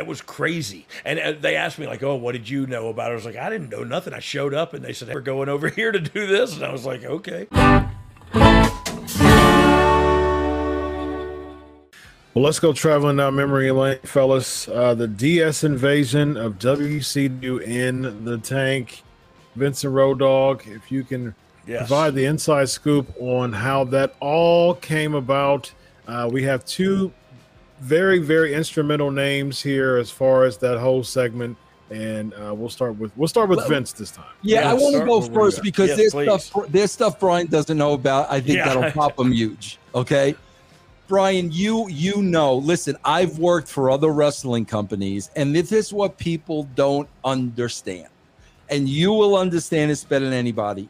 it was crazy. And uh, they asked me like, "Oh, what did you know about it?" I was like, "I didn't know nothing. I showed up, and they said hey, we're going over here to do this," and I was like, "Okay." Well, let's go traveling down memory lane, fellas. Uh, the DX invasion of WCW in the tank. Vincent Road Dogg, if you can yes. provide the inside scoop on how that all came about. Uh, we have two very, very instrumental names here as far as that whole segment. And uh, we'll start with we'll start with well, Vince this time. Yeah, yeah I want to go first because yes, there's please. stuff there's stuff Brian doesn't know about. I think yeah. that'll pop him huge. Okay. Brian, you you know, listen, I've worked for other wrestling companies, and this is what people don't understand. And you will understand this better than anybody.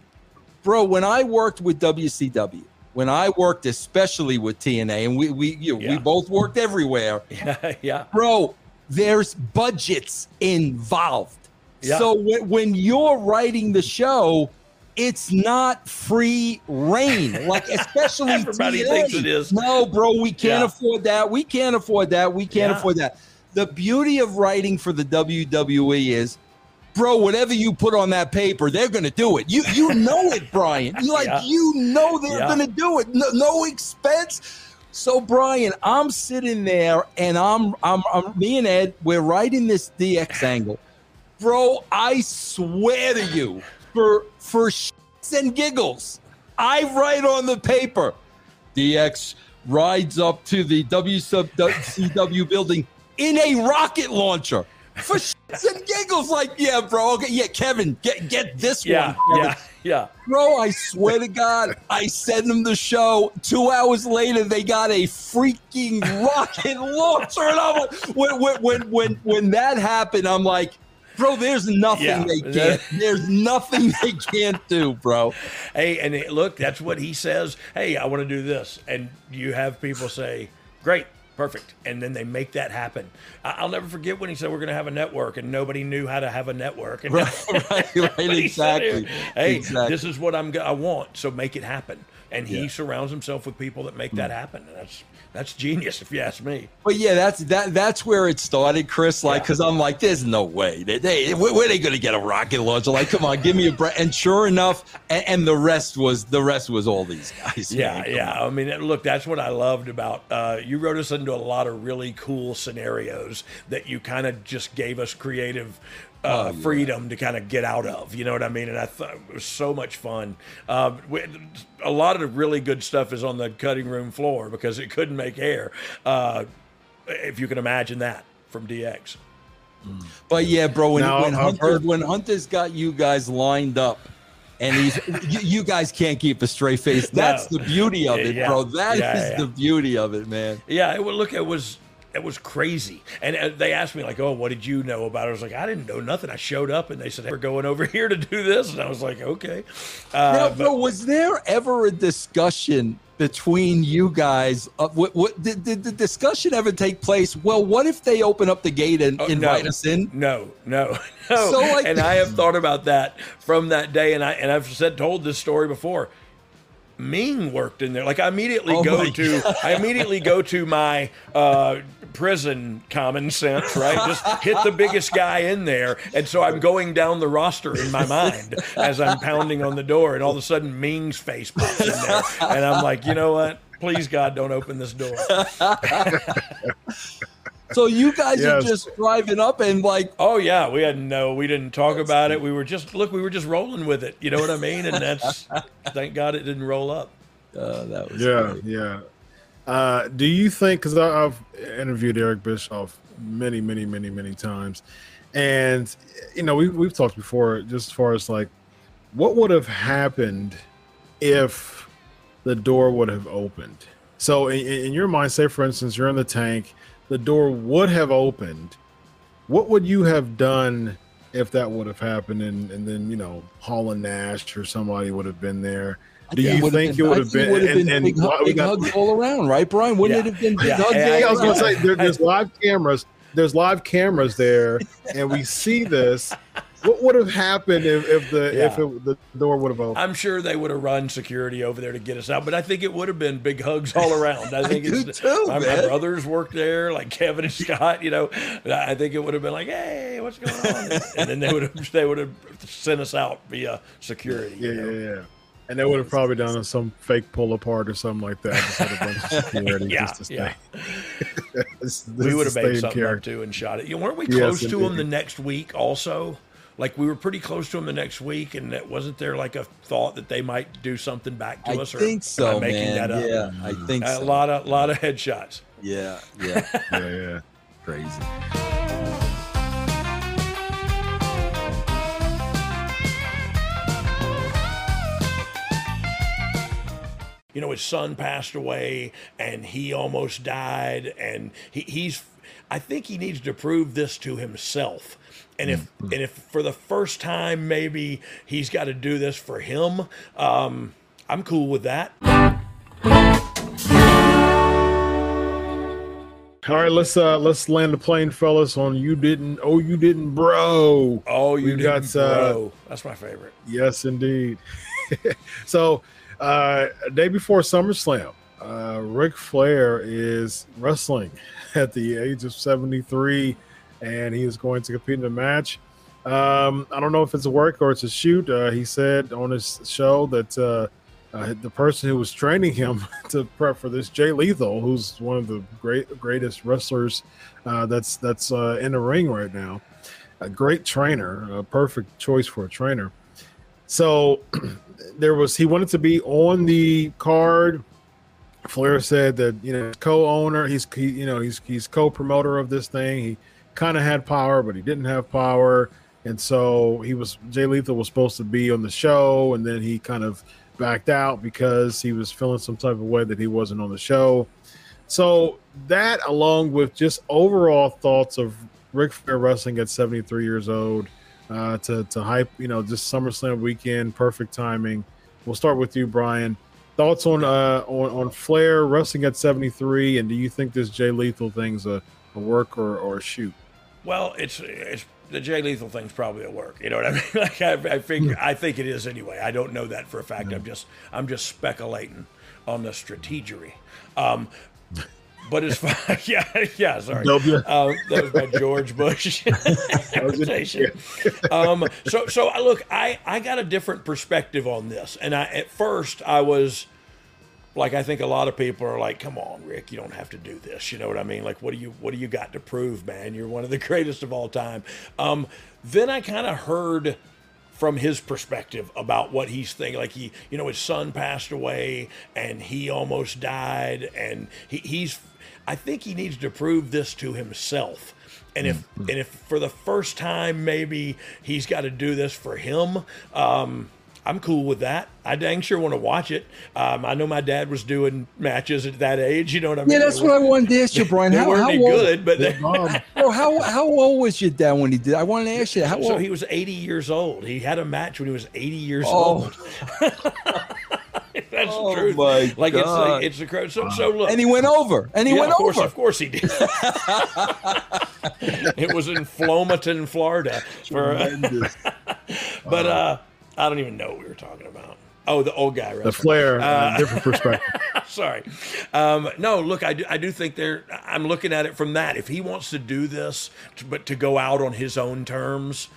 Bro, when I worked with WCW, when I worked especially with TNA, and we we you know, yeah. we both worked everywhere. Yeah, yeah. Bro, there's budgets involved. Yeah. So w- when you're writing the show, it's not free reign. Like especially everybody TNA. thinks it is. No, bro, we can't yeah. afford that. We can't afford that. We can't afford that. The beauty of writing for the WWE is bro, whatever you put on that paper, they're gonna do it. You you know it, Brian. You like yeah. you know they're yeah. gonna do it. No, no, expense. So Brian, I'm sitting there and I'm, I'm I'm me and Ed, we're writing this DX angle. Bro, I swear to you, for for shits and giggles, I write on the paper, DX rides up to the WCW building in a rocket launcher for shits and giggles. Like, yeah, bro. Okay, yeah, Kevin, get get this yeah, one. Kevin. Yeah, yeah. Bro, I swear to God, I send them the show. Two hours later, they got a freaking rocket launcher. And I'm like, when, when, when, when, when that happened, I'm like, bro, there's nothing yeah. they can't. There's nothing they can't do, bro. Hey, and it, look, that's what he says. Hey, I want to do this, and you have people say, "Great, perfect. And then they make that happen. I'll never forget when he said we're going to have a network, and nobody knew how to have a network. And right, right, right exactly. Said, hey, exactly. this is what I'm. I want, so make it happen. And he yeah. surrounds himself with people that make mm. that happen. And that's that's genius if you ask me. But yeah, that's that that's where it started, Chris. Like, because yeah. I'm like, there's no way they, they where, where, are they going to get a rocket launcher? Like, come on, give me a break. And sure enough, and, and, the rest was the rest was all these guys. Yeah, man. yeah. I mean, look, that's what I loved about uh, you. Wrote us into a lot of really cool scenarios that you kind of just gave us creative uh, oh, yeah. freedom to kind of get out of. You know what I mean? And I thought it was so much fun. Um, a lot of really good stuff is on the cutting room floor because it couldn't make air. Uh, if you can imagine that from DX. Mm. But yeah, bro, when, now, when, Hunter, when Hunter's got you guys lined up and he's you, you, guys can't keep a straight face. That's no. the beauty of it, yeah. bro. That yeah, is yeah. the beauty of it, man. Yeah, it, look, it was it was crazy. And uh, they asked me like, "Oh, what did you know about it?" I was like, "I didn't know nothing. I showed up, and they said hey, we're going over here to do this," and I was like, "Okay." Uh, now, but, bro, was there ever a discussion between you guys? Uh, what, what did, did, the discussion ever take place? Well, what if they open up the gate and oh, invite no, us in? No, no, no. So, like, and I have thought about that from that day, and I and I've said told this story before Ming worked in there. Like I immediately oh go to God. I immediately go to my uh, prison common sense, right? Just hit the biggest guy in there. And so I'm going down the roster in my mind as I'm pounding on the door, and all of a sudden Ming's face pops in there. And I'm like, you know what? Please God, don't open this door. So you guys yes. are just driving up and like, oh yeah, we had no, we didn't talk about it. We were just look, we were just rolling with it. You know what I mean? And that's thank God it didn't roll up. Uh, that was yeah, great. yeah. Uh, do you think? Because I've interviewed Eric Bischoff many, many, many, many times, and you know we we've talked before, just as far as like what would have happened if the door would have opened. So in, in your mind, say for instance, you're in the tank the door would have opened, what would you have done if that would have happened? And, and then, you know, Hall and Nash or somebody would have been there. Do you think been, it would have been, would have been and, big, and big got, hugs all around, right, Brian? Wouldn't yeah. it have been big yeah. hugs? Yeah, I was going to say there, there's live cameras. There's live cameras there, and we see this. what would have happened if, if the yeah. if it, the door would have opened? I'm sure they would have run security over there to get us out, but I think it would have been big hugs all around. I think I it's too, my, my, brothers worked there, like Kevin and Scott. You know, I think it would have been like, "Hey, what's going on?" and then they would have they would have sent us out via security. Yeah, you know? yeah, yeah. And they would have probably done some fake pull apart or something like that. Just had a bunch of yeah, just to stay. Yeah. this, this we would have made something up too and shot it. You know, weren't we close yes, to him the next week also? Like we were pretty close to him the next week, and that wasn't there like a thought that they might do something back to I us? I think so, man. That up? Yeah, I think a so. lot of lot of headshots. Yeah, yeah, yeah, yeah. Crazy. You know, his son passed away and he almost died. And he, he's, I think he needs to prove this to himself. And if, mm-hmm. and if for the first time, maybe he's got to do this for him, um, I'm cool with that. All right, let's uh let's land the plane, fellas. On you didn't. Oh, you didn't, bro. Oh, you didn't, got, bro. Uh, That's my favorite. Yes, indeed. so uh, day before SummerSlam, uh, Ric Flair is wrestling at the age of 73, and he is going to compete in a match. Um, I don't know if it's a work or it's a shoot. Uh, he said on his show that uh, uh, the person who was training him to prep for this, Jay Lethal, who's one of the great greatest wrestlers uh, that's that's uh, in the ring right now, a great trainer, a perfect choice for a trainer. So there was he wanted to be on the card. Flair said that you know co-owner, he's he, you know he's he's co-promoter of this thing. He kind of had power, but he didn't have power, and so he was Jay Lethal was supposed to be on the show, and then he kind of backed out because he was feeling some type of way that he wasn't on the show. So that, along with just overall thoughts of Ric Flair wrestling at 73 years old, uh, to to hype. You know, just SummerSlam weekend, perfect timing. We'll start with you, Brian. Thoughts on uh, on on Flair wrestling at seventy three, and do you think this Jay Lethal thing's a, a work or, or a shoot? Well, it's it's the Jay Lethal thing's probably a work. You know what I mean? Like I, I figure, I think it is anyway. I don't know that for a fact. I'm just I'm just speculating on the strategery. Um, but as far, yeah, yeah, sorry, um, that was my George Bush um, so, so I look, I I got a different perspective on this, and I at first I was like, I think a lot of people are like, "Come on, Ric, you don't have to do this." You know what I mean? Like, what do you what do you got to prove, man? You're one of the greatest of all time. Um, then I kind of heard from his perspective about what he's thinking. Like he, you know, his son passed away and he almost died, and he, he's I think he needs to prove this to himself. And if mm-hmm. and if for the first time maybe he's got to do this for him, um, I'm cool with that. I dang sure want to watch it. Um, I know my dad was doing matches at that age. You know what I mean? Yeah, that's what I wanted to ask you, Brian. They how, weren't how old, good, but they, bro, how how old was your dad when he did? I wanted to ask you. How old? So he was 80 years old. He had a match when he was 80 years oh. old. That's oh the truth. My like God. it's like, it's the so, so look. And he went over. And he yeah, went of course, over. Of course he did. it was in Flomaton, Florida. For, but uh, I don't even know what we were talking about. Oh, the old guy, right? The Flair, uh, different perspective. sorry. Um, no, look, I do, I do think there. I'm looking at it from that. If he wants to do this, to, but to go out on his own terms,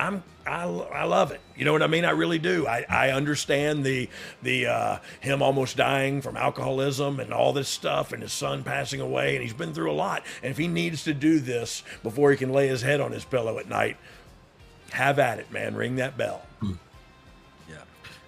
I'm I, I love it. You know what I mean? I really do. I, I understand the the uh, him almost dying from alcoholism and all this stuff, and his son passing away, and he's been through a lot. And if he needs to do this before he can lay his head on his pillow at night, have at it, man. Ring that bell. Mm.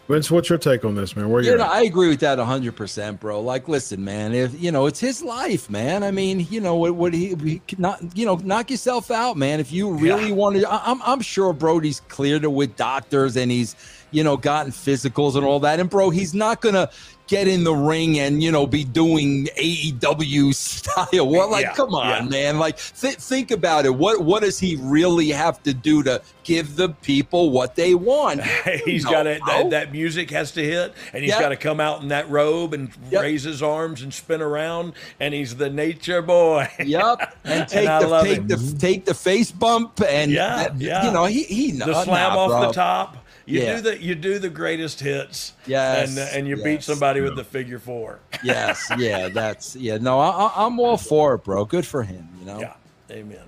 Vince, what's your take on this, man? Where you? know, I agree with that hundred percent, bro. Like, listen, man. If you know, it's his life, man. I mean, you know, what would he, he not? You know, knock yourself out, man. If you really yeah. want to, I'm, I'm sure Brody's cleared it with doctors and he's, you know, gotten physicals and all that. And bro, he's not gonna get in the ring and you know be doing AEW style. Well, like, Yeah, come on, yeah. man. Like, th- think about it. What what does he really have to do to give the people what they want? he's got to that, that music has to hit, and he's Yep. got to come out in that robe and Yep. raise his arms and spin around, and he's the nature boy. Yep, and take I the take it. the take the face bump and Yeah, that- yeah. you know he he the nah, slam nah, off bro. the top. You Yeah. do the you do the greatest hits. Yes, and and you beat yes. somebody with the figure four. yes, yeah, that's yeah. No, I, I- I'm all for it, bro. Good for him. You know. Yeah, amen.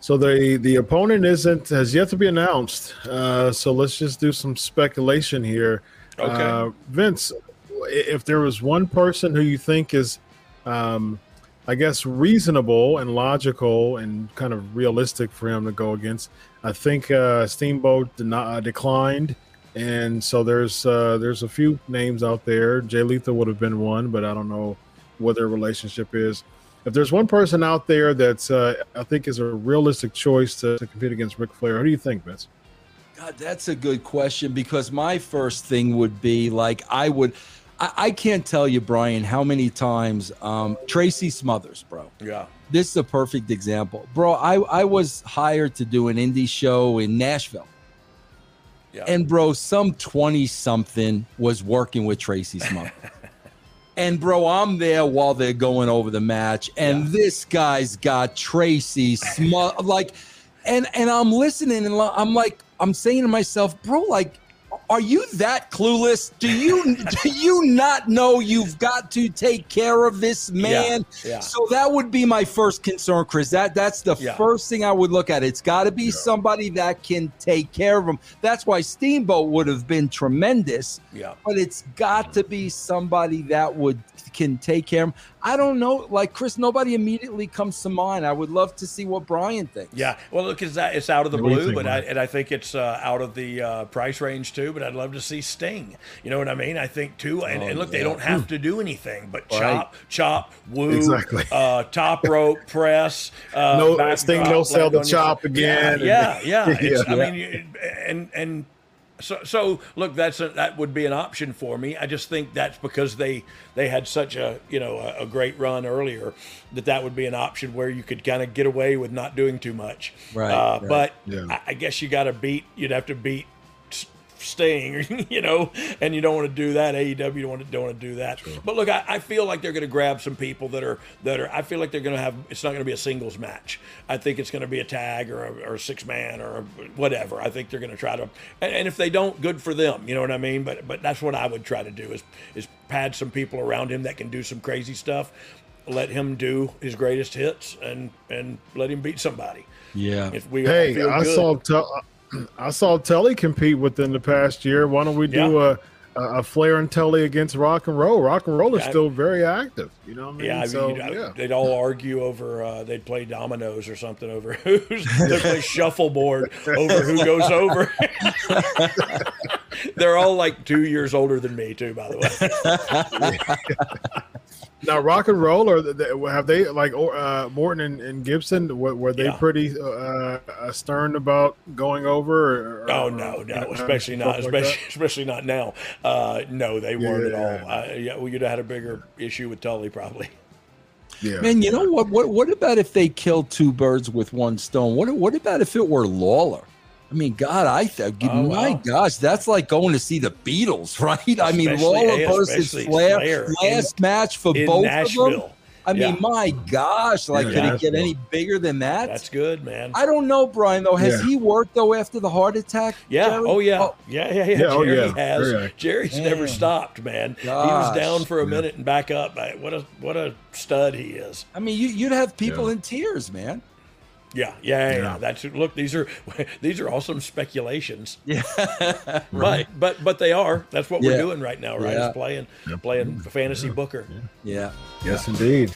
So the the opponent isn't has yet to be announced. Uh, so let's just do some speculation here. Okay. Uh, Vince, if there was one person who you think is, um, I guess, reasonable and logical and kind of realistic for him to go against, I think uh, Steamboat deni- uh, declined, and so there's uh, there's a few names out there. Jay Lethal would have been one, but I don't know what their relationship is. If there's one person out there that uh, I think is a realistic choice to, to compete against Ric Flair, who do you think, Vince? God, that's a good question because my first thing would be like I would. I, I can't tell you, Brian, how many times um, Tracy Smothers, bro. Yeah, This is a perfect example, bro. I I was hired to do an indie show in Nashville. yeah. And bro, some 20 something was working with Tracy Smothers. and bro, I'm there while they're going over the match. And this guy's got Tracy Smothers. like, and and I'm listening and I'm like, I'm saying to myself, bro, like, are you that clueless? Do you do you not know you've got to take care of this man? yeah. So that would be my first concern, Chris. That that's the Yeah. first thing I would look at. It's got to be somebody that can take care of him. That's why Steamboat would have been tremendous, yeah. but it's got to be somebody that would can take care of him. I don't know, like Chris. Nobody immediately comes to mind. I would love to see what Brian thinks. Yeah, well, look, it's that it's out of the What blue, think, but I, and I think it's uh, out of the uh, price range too. But I'd love to see Sting. You know what I mean? I think too. And, Oh, and look, they don't have to do anything but Right. chop, chop, woo, Exactly. uh, top rope press. Uh, No- back Sting drop, no sell the on your- chop again. Yeah, yeah. yeah. Yeah. I mean, and and. So, so look, that's a, that would be an option for me. I just think that's because they they had such a you know a, a great run earlier that that would be an option where you could kind of get away with not doing too much. Right, Uh, right. But Yeah. I, I guess you got to beat. You'd have to beat Sting, you know, and you don't want to do that. AEW don't want to don't want to do that. But look, I, I feel like they're going to grab some people that are that are. I feel like they're going to have. It's not going to be a singles match. I think it's going to be a tag or a, or a six man or whatever. I think they're going to try to. And, and if they don't, good for them. You know what I mean? But but that's what I would try to do is is pad some people around him that can do some crazy stuff. Let him do his greatest hits and and let him beat somebody. Yeah. If we Hey, feel I good. saw Tel- I saw Tully compete within the past year. Why don't we do Yeah. a, a Flair and Tully against Rock and Roll? Rock and Roll is Yeah. still very active. You know what I mean? Yeah, I mean, so, you'd- yeah. they'd all argue over. Uh, they'd play dominoes or something over who's. They play shuffleboard over who goes over. They're all like two years older than me, too. By the way, Now, Rock and Roll, or the, the- have they like uh, Morton and, and Gibson? Were, were they Yeah. pretty uh, uh, stern about going over? Or, oh or, no, you no, know, especially stuff not, like that? especially especially not now. Uh, no, they weren't Yeah. at all. Uh, yeah, we could have had a bigger issue with Tully probably. Yeah, Man, you know what? What what about if they killed two birds with one stone? What what about if it were Lawler? I mean, God, I th- Oh, my wow. gosh, that's like going to see the Beatles, right? I mean, Especially- Lawler yeah, versus especially Flair, Flair in- last match for In both of them. Nashville, I mean, Yeah. my gosh, like, Yeah, could it get Nashville. any bigger than that? that's good, man. I don't know, Brian. Though, has Yeah. he worked though after the heart attack? Yeah. Jerry? Oh yeah. Oh. yeah. Yeah. Yeah. Yeah, oh, Jerry yeah. has. Very. Jerry's Man. never stopped, man. he was down for a minute and back up. What a what a stud he is. I mean, you, you'd have people Yeah. in tears, man. Yeah. Yeah. Yeah. Yeah. That's look. These are these are all some speculations. Yeah, But but but they are. That's what we're doing right now, right? Yeah. Is playing playing fantasy booker. yeah. yes, indeed.